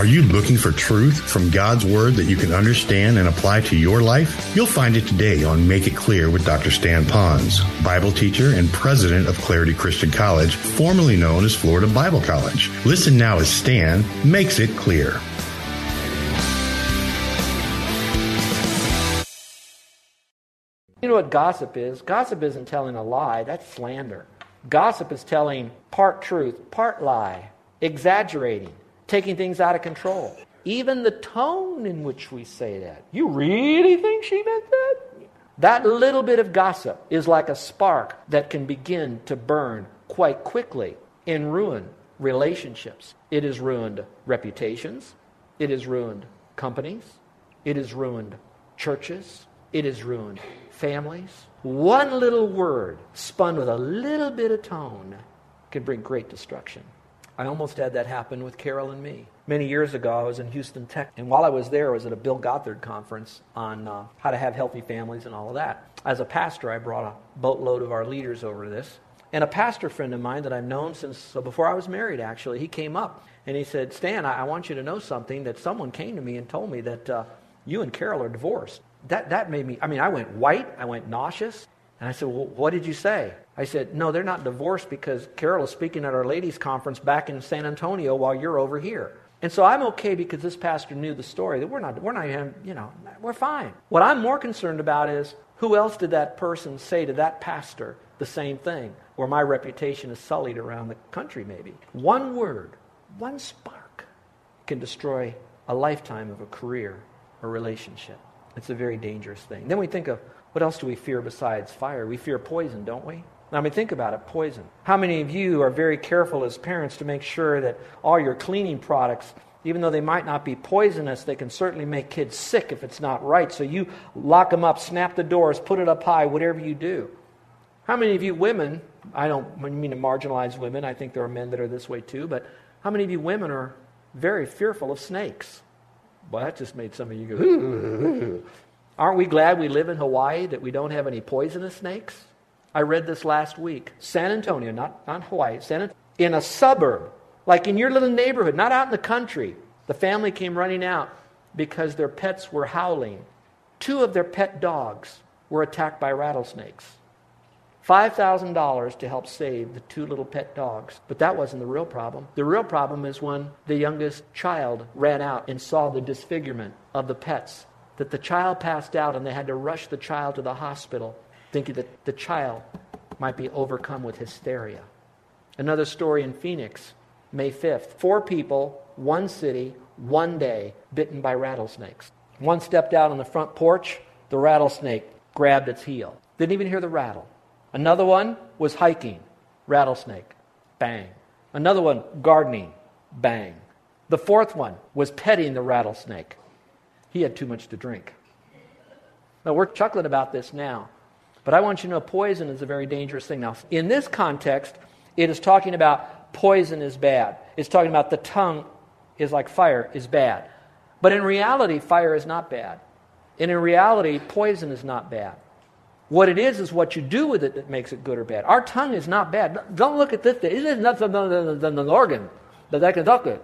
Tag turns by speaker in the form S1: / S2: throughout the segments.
S1: Are you looking for truth from God's Word that you can understand and apply to your life? You'll find it today on Make It Clear with Dr. Stan Ponz, Bible teacher and president of Clarity Christian College, formerly known as Florida Bible College. Listen now as Stan makes it clear.
S2: You know what gossip is? Gossip isn't telling a lie, that's slander. Gossip is telling part truth, part lie, exaggerating, taking things out of control. Even the tone in which we say that. You really think she meant that? That little bit of gossip is like a spark that can begin to burn quite quickly and ruin relationships. It has ruined reputations. It has ruined companies. It has ruined churches. It has ruined families. One little word spun with a little bit of tone can bring great destruction. I almost had that happen with Carol and me. Many years ago, I was in Houston, Texas, and while I was there, I was at a Bill Gothard conference on uh, how to have healthy families and all of that. As a pastor, I brought a boatload of our leaders over to this. And a pastor friend of mine that I've known since before I was married, actually, he came up and he said, Stan, I, I want you to know something that someone came to me and told me that uh, you and Carol are divorced. That, that made me, I mean, I went white, I went nauseous. And I said, Well, what did you say? I said, No, they're not divorced because Carol is speaking at our ladies' conference back in San Antonio while you're over here. And so I'm okay because this pastor knew the story that we're not, we're not even, you know, we're fine. What I'm more concerned about is who else did that person say to that pastor the same thing, where my reputation is sullied around the country, maybe? One word, one spark can destroy a lifetime of a career or relationship. It's a very dangerous thing. Then we think of what else do we fear besides fire? We fear poison, don't we? I mean, think about it poison. How many of you are very careful as parents to make sure that all your cleaning products, even though they might not be poisonous, they can certainly make kids sick if it's not right? So you lock them up, snap the doors, put it up high, whatever you do. How many of you women, I don't mean to marginalize women, I think there are men that are this way too, but how many of you women are very fearful of snakes? Well, that just made some of you go, Aren't we glad we live in Hawaii that we don't have any poisonous snakes? I read this last week. San Antonio, not, not Hawaii, San Antonio, in a suburb, like in your little neighborhood, not out in the country, the family came running out because their pets were howling. Two of their pet dogs were attacked by rattlesnakes. $5,000 to help save the two little pet dogs. But that wasn't the real problem. The real problem is when the youngest child ran out and saw the disfigurement of the pets, that the child passed out and they had to rush the child to the hospital, thinking that the child might be overcome with hysteria. Another story in Phoenix, May 5th. Four people, one city, one day, bitten by rattlesnakes. One stepped out on the front porch, the rattlesnake grabbed its heel. Didn't even hear the rattle. Another one was hiking, rattlesnake, bang. Another one, gardening, bang. The fourth one was petting the rattlesnake. He had too much to drink. Now, we're chuckling about this now, but I want you to know poison is a very dangerous thing. Now, in this context, it is talking about poison is bad. It's talking about the tongue is like fire is bad. But in reality, fire is not bad. And in reality, poison is not bad. What it is is what you do with it that makes it good or bad. Our tongue is not bad. Don't look at this. Thing. It is nothing than an organ that I can talk with.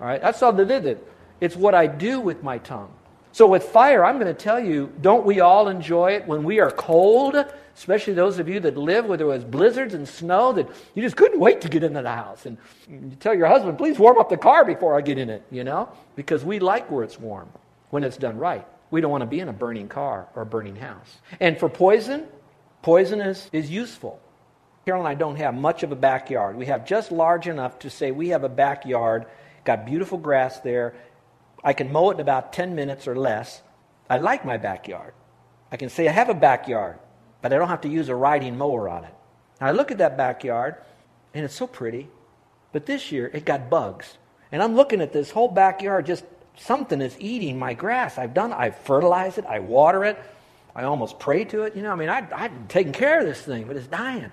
S2: All right, that's all that did it. It's what I do with my tongue. So with fire, I'm going to tell you, don't we all enjoy it when we are cold? Especially those of you that live where there was blizzards and snow that you just couldn't wait to get into the house. And you tell your husband, please warm up the car before I get in it, you know? Because we like where it's warm when it's done right. We don't want to be in a burning car or a burning house. And for poison, poison is, is useful. Carol and I don't have much of a backyard. We have just large enough to say we have a backyard, got beautiful grass there. I can mow it in about 10 minutes or less. I like my backyard. I can say I have a backyard, but I don't have to use a riding mower on it. I look at that backyard, and it's so pretty, but this year it got bugs. And I'm looking at this whole backyard, just something is eating my grass. I've done, I've fertilized it, I water it, I almost pray to it. You know, I mean, I, I've taken care of this thing, but it's dying.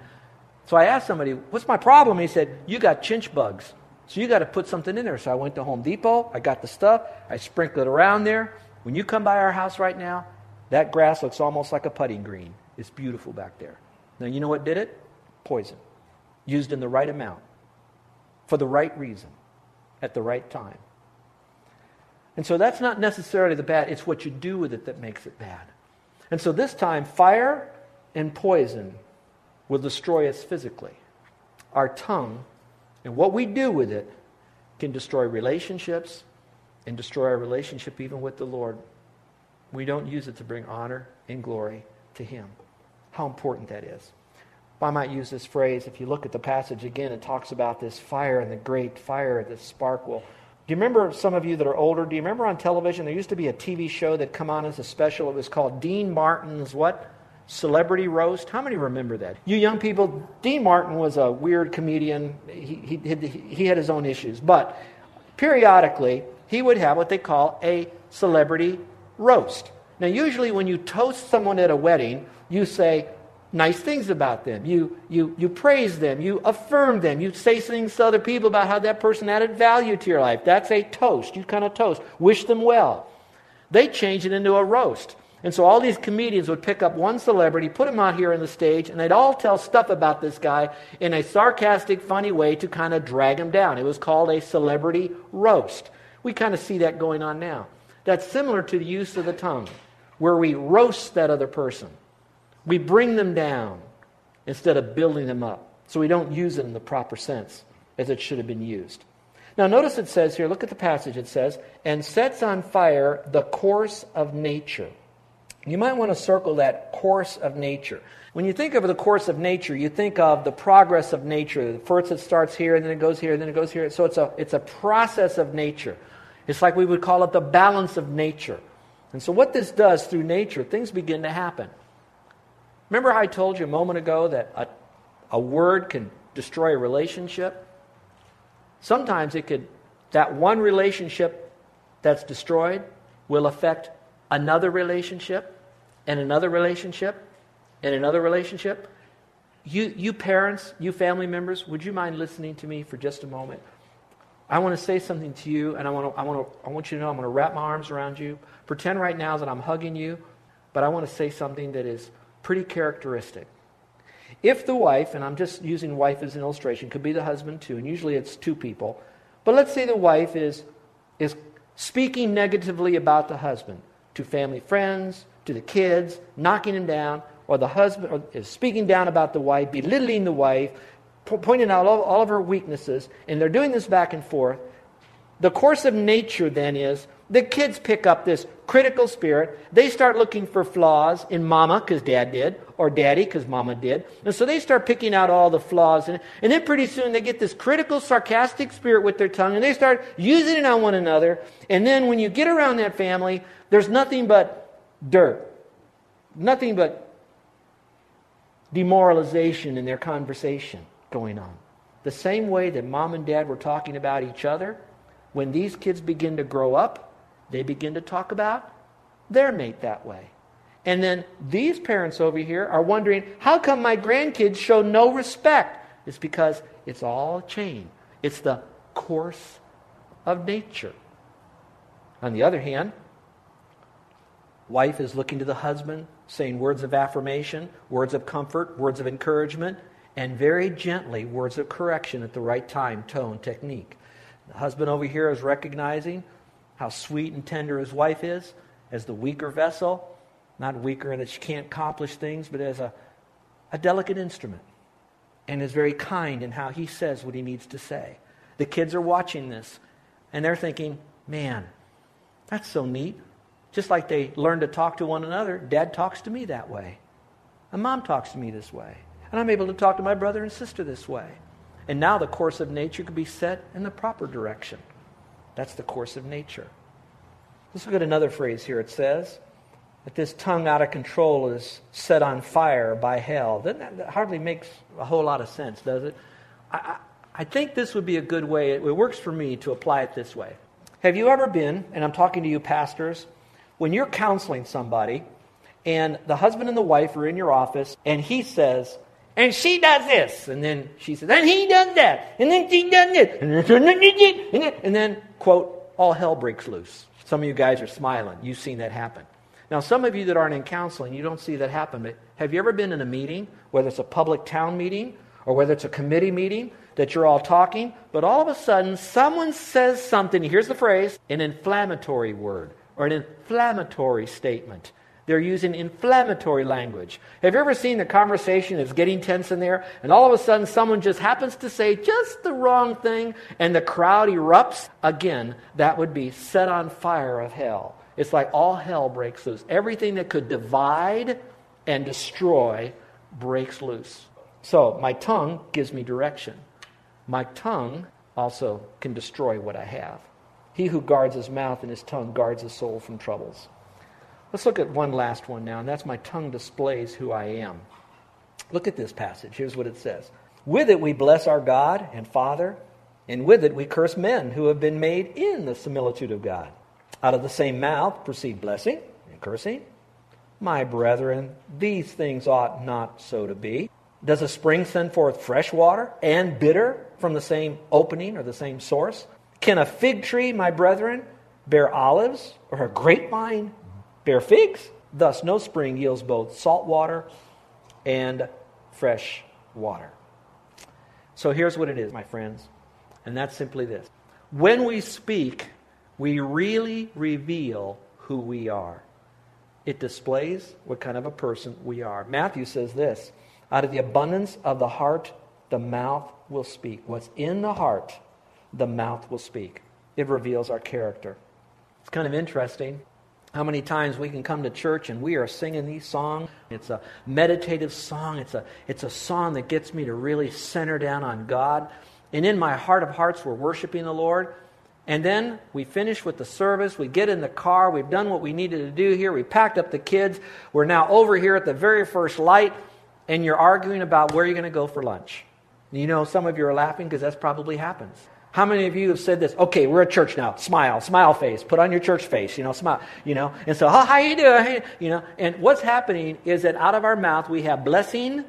S2: So I asked somebody, What's my problem? He said, You got chinch bugs. So you got to put something in there. So I went to Home Depot, I got the stuff, I sprinkled it around there. When you come by our house right now, that grass looks almost like a putting green. It's beautiful back there. Now, you know what did it? Poison. Used in the right amount, for the right reason, at the right time. And so that's not necessarily the bad, it's what you do with it that makes it bad. And so this time, fire and poison will destroy us physically. Our tongue and what we do with it can destroy relationships and destroy our relationship even with the Lord. We don't use it to bring honor and glory to Him. How important that is. I might use this phrase, if you look at the passage again, it talks about this fire and the great fire, this spark will. Do you remember, some of you that are older, do you remember on television, there used to be a TV show that come on as a special. It was called Dean Martin's what? Celebrity Roast. How many remember that? You young people, Dean Martin was a weird comedian. He, he, he had his own issues. But periodically, he would have what they call a celebrity roast. Now, usually when you toast someone at a wedding, you say nice things about them. You, you, you praise them. You affirm them. You say things to other people about how that person added value to your life. That's a toast. You kind of toast. Wish them well. They change it into a roast. And so all these comedians would pick up one celebrity, put him out here on the stage, and they'd all tell stuff about this guy in a sarcastic, funny way to kind of drag him down. It was called a celebrity roast. We kind of see that going on now. That's similar to the use of the tongue, where we roast that other person. We bring them down instead of building them up. So we don't use it in the proper sense as it should have been used. Now, notice it says here, look at the passage, it says, and sets on fire the course of nature. You might want to circle that course of nature. When you think of the course of nature, you think of the progress of nature. First it starts here, and then it goes here, and then it goes here. So it's a, it's a process of nature. It's like we would call it the balance of nature. And so what this does through nature, things begin to happen. Remember how I told you a moment ago that a, a word can destroy a relationship? Sometimes it could, that one relationship that's destroyed will affect another relationship and another relationship and another relationship. You, you parents, you family members, would you mind listening to me for just a moment? I want to say something to you, and I want, to, I, want to, I want you to know I'm going to wrap my arms around you. Pretend right now that I'm hugging you, but I want to say something that is pretty characteristic. If the wife, and I'm just using wife as an illustration, could be the husband too, and usually it's two people, but let's say the wife is, is speaking negatively about the husband to family friends, to the kids, knocking him down, or the husband is speaking down about the wife, belittling the wife, po- pointing out all, all of her weaknesses, and they're doing this back and forth. The course of nature then is the kids pick up this critical spirit. They start looking for flaws in mama because dad did, or daddy because mama did. And so they start picking out all the flaws. And, and then pretty soon they get this critical, sarcastic spirit with their tongue and they start using it on one another. And then when you get around that family, there's nothing but dirt, nothing but demoralization in their conversation going on. The same way that mom and dad were talking about each other, when these kids begin to grow up, they begin to talk about their mate that way. And then these parents over here are wondering, how come my grandkids show no respect? It's because it's all a chain. It's the course of nature. On the other hand, wife is looking to the husband, saying words of affirmation, words of comfort, words of encouragement, and very gently words of correction at the right time, tone, technique. The husband over here is recognizing how sweet and tender his wife is as the weaker vessel. Not weaker in that she can't accomplish things, but as a, a delicate instrument. And is very kind in how he says what he needs to say. The kids are watching this, and they're thinking, man, that's so neat. Just like they learn to talk to one another, dad talks to me that way. And mom talks to me this way. And I'm able to talk to my brother and sister this way. And now the course of nature can be set in the proper direction. That's the course of nature. Let's look at another phrase here. It says, that this tongue out of control is set on fire by hell. That, that hardly makes a whole lot of sense, does it? I, I, I think this would be a good way, it, it works for me to apply it this way. Have you ever been, and I'm talking to you pastors, when you're counseling somebody and the husband and the wife are in your office and he says, and she does this, and then she says, and he does that, and then she does this, and then, quote, all hell breaks loose. Some of you guys are smiling. You've seen that happen. Now, some of you that aren't in counseling, you don't see that happen. But have you ever been in a meeting, whether it's a public town meeting or whether it's a committee meeting, that you're all talking, but all of a sudden someone says something, here's the phrase, an inflammatory word or an inflammatory statement. They're using inflammatory language. Have you ever seen the conversation that's getting tense in there, and all of a sudden someone just happens to say just the wrong thing, and the crowd erupts? Again, that would be set on fire of hell. It's like all hell breaks loose. Everything that could divide and destroy breaks loose. So my tongue gives me direction. My tongue also can destroy what I have. He who guards his mouth and his tongue guards his soul from troubles. Let's look at one last one now, and that's my tongue displays who I am. Look at this passage. Here's what it says With it we bless our God and Father, and with it we curse men who have been made in the similitude of God. Out of the same mouth proceed blessing and cursing. My brethren, these things ought not so to be. Does a spring send forth fresh water and bitter from the same opening or the same source? Can a fig tree, my brethren, bear olives, or a grapevine bear figs? Thus, no spring yields both salt water and fresh water. So here's what it is, my friends, and that's simply this. When we speak, we really reveal who we are. It displays what kind of a person we are. Matthew says this out of the abundance of the heart, the mouth will speak. What's in the heart, the mouth will speak. It reveals our character. It's kind of interesting how many times we can come to church and we are singing these songs. It's a meditative song, it's a, it's a song that gets me to really center down on God. And in my heart of hearts, we're worshiping the Lord. And then we finish with the service. We get in the car. We've done what we needed to do here. We packed up the kids. We're now over here at the very first light, and you're arguing about where you're going to go for lunch. You know, some of you are laughing because that's probably happens. How many of you have said this? Okay, we're at church now. Smile, smile face. Put on your church face. You know, smile. You know, and so, oh, how you doing? You know, and what's happening is that out of our mouth we have blessing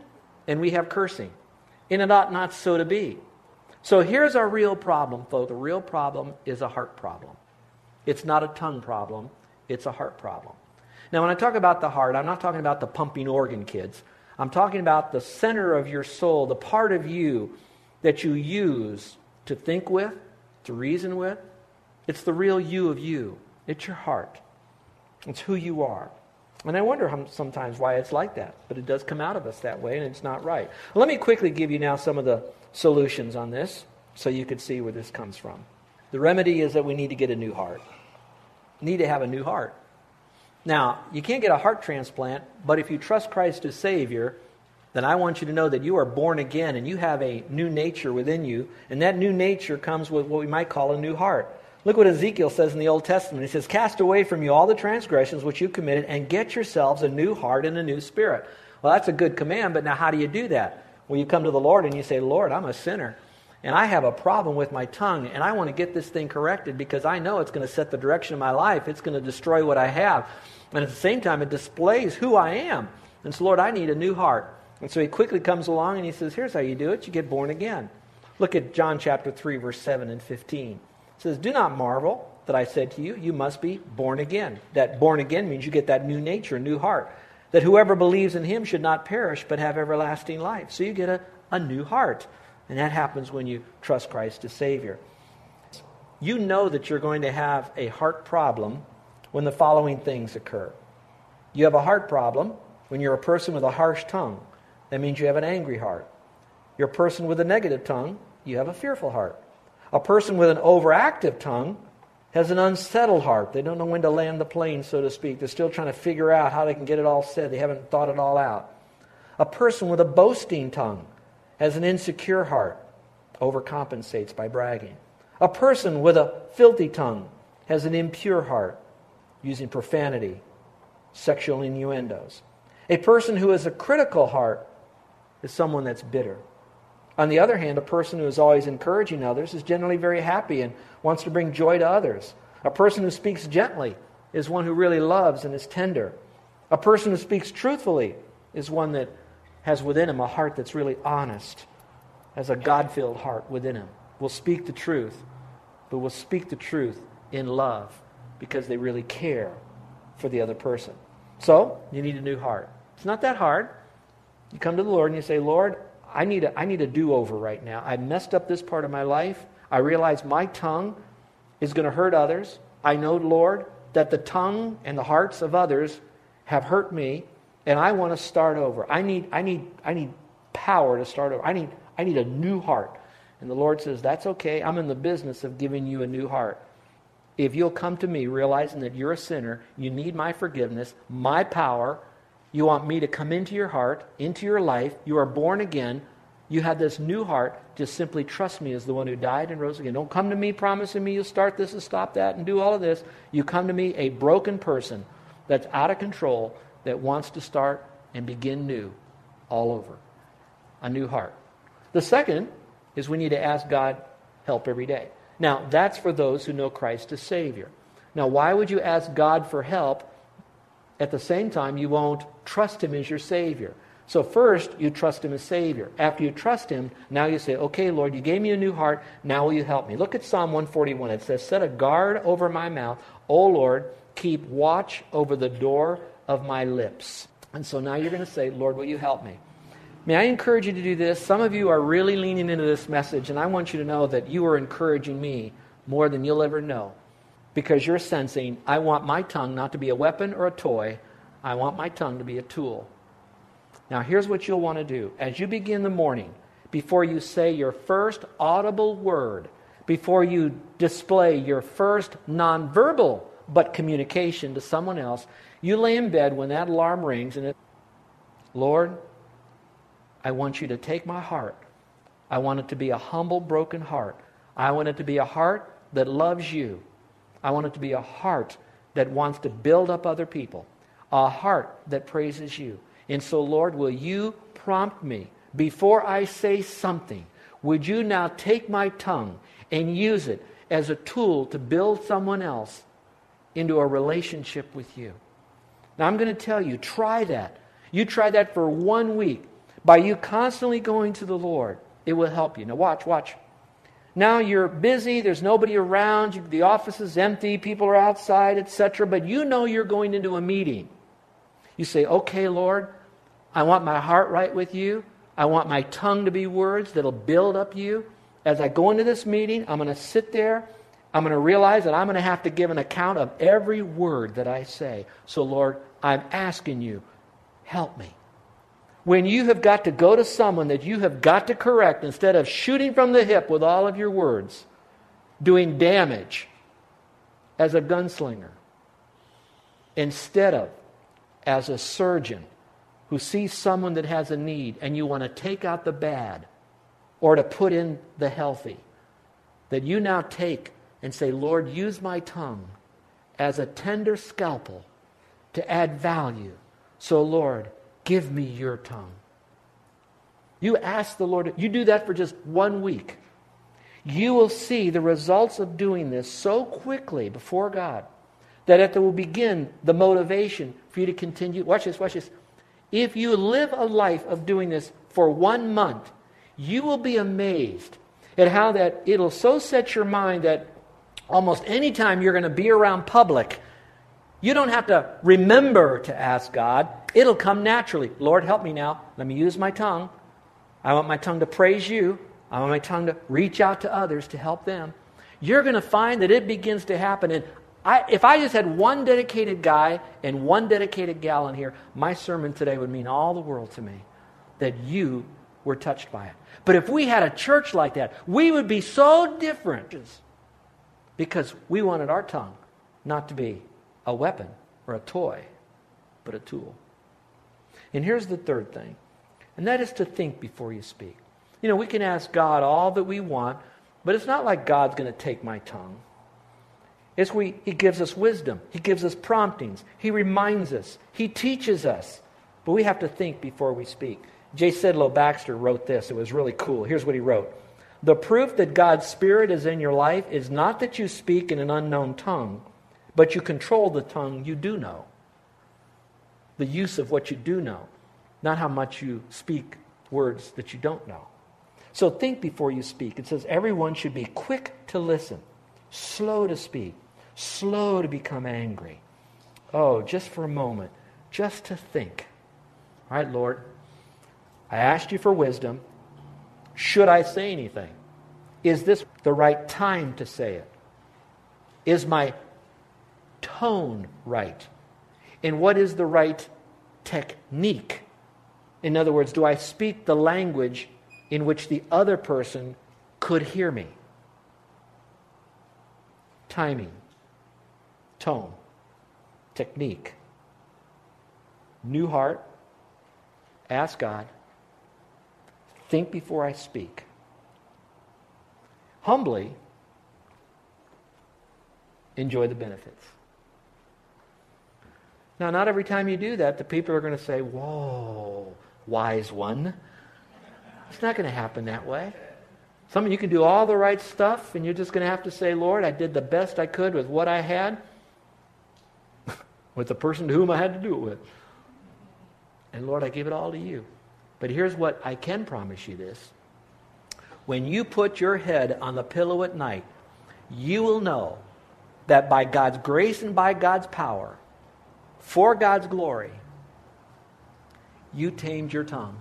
S2: and we have cursing, and it ought not so to be. So here's our real problem, folks. The real problem is a heart problem. It's not a tongue problem, it's a heart problem. Now, when I talk about the heart, I'm not talking about the pumping organ, kids. I'm talking about the center of your soul, the part of you that you use to think with, to reason with. It's the real you of you. It's your heart. It's who you are. And I wonder sometimes why it's like that, but it does come out of us that way, and it's not right. Let me quickly give you now some of the solutions on this so you can see where this comes from. The remedy is that we need to get a new heart. Need to have a new heart. Now, you can't get a heart transplant, but if you trust Christ as Savior, then I want you to know that you are born again and you have a new nature within you, and that new nature comes with what we might call a new heart. Look what Ezekiel says in the Old Testament. He says, Cast away from you all the transgressions which you committed, and get yourselves a new heart and a new spirit. Well, that's a good command, but now how do you do that? Well, you come to the Lord and you say, Lord, I'm a sinner. And I have a problem with my tongue, and I want to get this thing corrected because I know it's going to set the direction of my life. It's going to destroy what I have. And at the same time, it displays who I am. And so, Lord, I need a new heart. And so he quickly comes along and he says, Here's how you do it you get born again. Look at John chapter 3, verse 7 and 15. It says, Do not marvel that I said to you, You must be born again. That born again means you get that new nature, new heart that whoever believes in him should not perish but have everlasting life. So you get a, a new heart. And that happens when you trust Christ as Savior. You know that you're going to have a heart problem when the following things occur. You have a heart problem when you're a person with a harsh tongue. That means you have an angry heart. You're a person with a negative tongue. You have a fearful heart. A person with an overactive tongue has an unsettled heart. They don't know when to land the plane, so to speak. They're still trying to figure out how they can get it all said. They haven't thought it all out. A person with a boasting tongue has an insecure heart, overcompensates by bragging. A person with a filthy tongue has an impure heart, using profanity sexual innuendos. A person who has a critical heart is someone that's bitter. On the other hand, a person who is always encouraging others is generally very happy and wants to bring joy to others. A person who speaks gently is one who really loves and is tender. A person who speaks truthfully is one that has within him a heart that's really honest, has a God filled heart within him, will speak the truth, but will speak the truth in love because they really care for the other person. So, you need a new heart. It's not that hard. You come to the Lord and you say, Lord, I need a, I need a do over right now. I messed up this part of my life. I realize my tongue is going to hurt others. I know, Lord, that the tongue and the hearts of others have hurt me, and I want to start over. I need, I need, I need power to start over. I need, I need a new heart. And the Lord says, That's okay. I'm in the business of giving you a new heart. If you'll come to me realizing that you're a sinner, you need my forgiveness, my power, you want me to come into your heart, into your life. You are born again. You have this new heart. Just simply trust me as the one who died and rose again. Don't come to me promising me you'll start this and stop that and do all of this. You come to me a broken person that's out of control that wants to start and begin new all over. A new heart. The second is we need to ask God help every day. Now, that's for those who know Christ as Savior. Now, why would you ask God for help at the same time, you won't trust Him as your Savior. So, first, you trust Him as Savior. After you trust Him, now you say, Okay, Lord, you gave me a new heart. Now will you help me? Look at Psalm 141. It says, Set a guard over my mouth. O Lord, keep watch over the door of my lips. And so now you're going to say, Lord, will you help me? May I encourage you to do this? Some of you are really leaning into this message, and I want you to know that you are encouraging me more than you'll ever know because you're sensing, I want my tongue not to be a weapon or a toy. I want my tongue to be a tool. Now, here's what you'll want to do. As you begin the morning, before you say your first audible word, before you display your first nonverbal but communication to someone else, you lay in bed when that alarm rings and it, Lord, I want you to take my heart. I want it to be a humble, broken heart. I want it to be a heart that loves you I want it to be a heart that wants to build up other people, a heart that praises you. And so, Lord, will you prompt me before I say something? Would you now take my tongue and use it as a tool to build someone else into a relationship with you? Now, I'm going to tell you, try that. You try that for one week. By you constantly going to the Lord, it will help you. Now, watch, watch. Now you're busy, there's nobody around, the office is empty, people are outside, etc., but you know you're going into a meeting. You say, Okay, Lord, I want my heart right with you. I want my tongue to be words that'll build up you. As I go into this meeting, I'm going to sit there. I'm going to realize that I'm going to have to give an account of every word that I say. So, Lord, I'm asking you, help me when you have got to go to someone that you have got to correct instead of shooting from the hip with all of your words, doing damage as a gunslinger, instead of as a surgeon who sees someone that has a need and you want to take out the bad or to put in the healthy, that you now take and say, Lord, use my tongue as a tender scalpel to add value. So, Lord, Give me your tongue. You ask the Lord, you do that for just one week. You will see the results of doing this so quickly before God that it will begin the motivation for you to continue. Watch this, watch this. If you live a life of doing this for one month, you will be amazed at how that it'll so set your mind that almost any time you're going to be around public, you don't have to remember to ask God. It'll come naturally. Lord, help me now. Let me use my tongue. I want my tongue to praise you. I want my tongue to reach out to others to help them. You're going to find that it begins to happen. And I, if I just had one dedicated guy and one dedicated gal in here, my sermon today would mean all the world to me that you were touched by it. But if we had a church like that, we would be so different because we wanted our tongue not to be a weapon or a toy, but a tool. And here's the third thing, and that is to think before you speak. You know, we can ask God all that we want, but it's not like God's going to take my tongue. It's we, he gives us wisdom. He gives us promptings. He reminds us. He teaches us. But we have to think before we speak. J. Sidlow Baxter wrote this. It was really cool. Here's what he wrote The proof that God's Spirit is in your life is not that you speak in an unknown tongue, but you control the tongue you do know. The use of what you do know, not how much you speak words that you don't know. So think before you speak. It says everyone should be quick to listen, slow to speak, slow to become angry. Oh, just for a moment, just to think. All right, Lord, I asked you for wisdom. Should I say anything? Is this the right time to say it? Is my tone right? And what is the right technique? In other words, do I speak the language in which the other person could hear me? Timing, tone, technique. New heart, ask God, think before I speak. Humbly, enjoy the benefits. Now, not every time you do that, the people are going to say, Whoa, wise one. It's not going to happen that way. Some of you can do all the right stuff, and you're just going to have to say, Lord, I did the best I could with what I had, with the person to whom I had to do it with. And Lord, I give it all to you. But here's what I can promise you this. When you put your head on the pillow at night, you will know that by God's grace and by God's power, for God's glory, you tamed your tongue.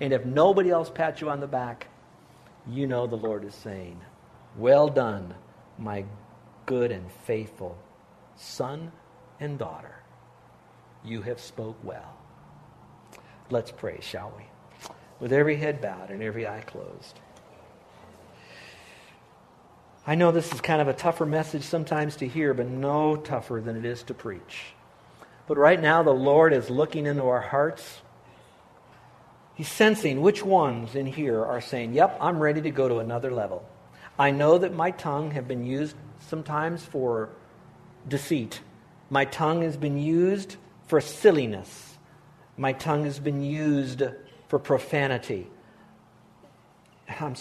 S2: And if nobody else pats you on the back, you know the Lord is saying, Well done, my good and faithful son and daughter. You have spoke well. Let's pray, shall we? With every head bowed and every eye closed. I know this is kind of a tougher message sometimes to hear, but no tougher than it is to preach. But right now, the Lord is looking into our hearts. He's sensing which ones in here are saying, Yep, I'm ready to go to another level. I know that my tongue have been used sometimes for deceit. My tongue has been used for silliness. My tongue has been used for profanity. I'm,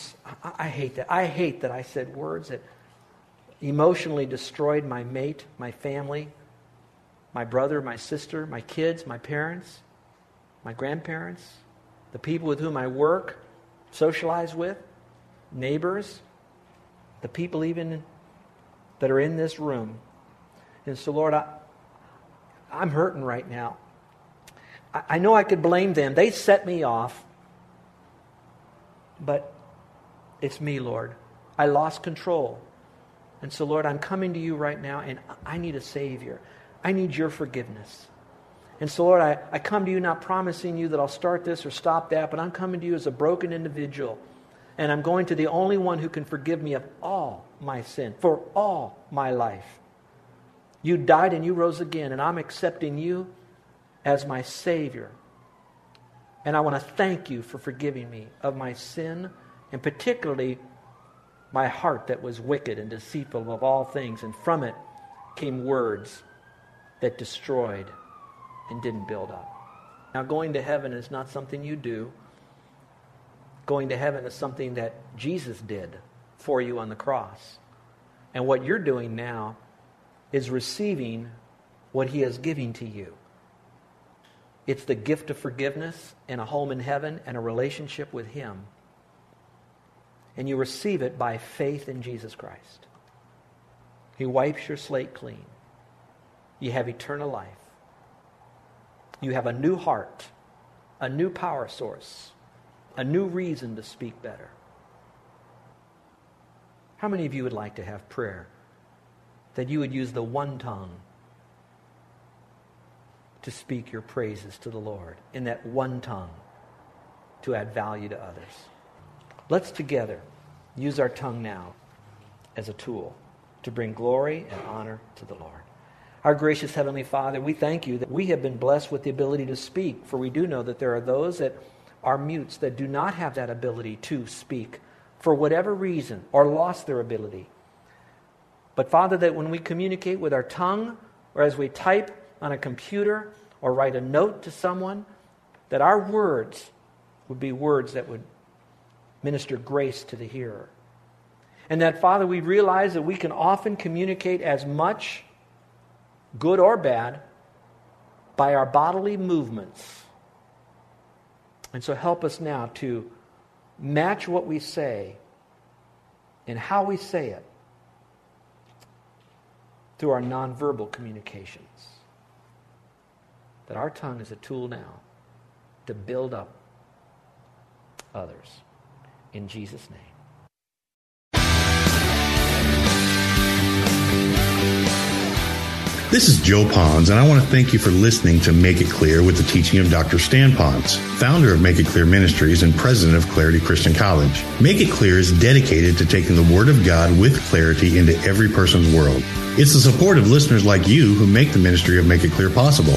S2: I hate that. I hate that I said words that emotionally destroyed my mate, my family, my brother, my sister, my kids, my parents, my grandparents, the people with whom I work, socialize with, neighbors, the people even that are in this room. And so, Lord, I, I'm hurting right now. I, I know I could blame them. They set me off. But it's me, Lord. I lost control. And so, Lord, I'm coming to you right now, and I need a Savior. I need your forgiveness. And so, Lord, I, I come to you not promising you that I'll start this or stop that, but I'm coming to you as a broken individual. And I'm going to the only one who can forgive me of all my sin, for all my life. You died and you rose again, and I'm accepting you as my Savior. And I want to thank you for forgiving me of my sin, and particularly my heart that was wicked and deceitful of all things, and from it came words that destroyed and didn't build up. Now, going to heaven is not something you do. Going to heaven is something that Jesus did for you on the cross. And what you're doing now is receiving what he is giving to you. It's the gift of forgiveness and a home in heaven and a relationship with him. And you receive it by faith in Jesus Christ. He wipes your slate clean. You have eternal life. You have a new heart, a new power source, a new reason to speak better. How many of you would like to have prayer that you would use the one tongue to speak your praises to the Lord in that one tongue to add value to others. Let's together use our tongue now as a tool to bring glory and honor to the Lord. Our gracious Heavenly Father, we thank you that we have been blessed with the ability to speak, for we do know that there are those that are mutes that do not have that ability to speak for whatever reason or lost their ability. But Father, that when we communicate with our tongue or as we type on a computer or write a note to someone, that our words would be words that would minister grace to the hearer. And that, Father, we realize that we can often communicate as much, good or bad, by our bodily movements. And so help us now to match what we say and how we say it through our nonverbal communications. That our tongue is a tool now to build up others. In Jesus' name.
S1: This is Joe Ponz, and I want to thank you for listening to Make It Clear with the teaching of Dr. Stan Ponz, founder of Make It Clear Ministries and president of Clarity Christian College. Make It Clear is dedicated to taking the Word of God with clarity into every person's world. It's the support of listeners like you who make the ministry of Make It Clear possible.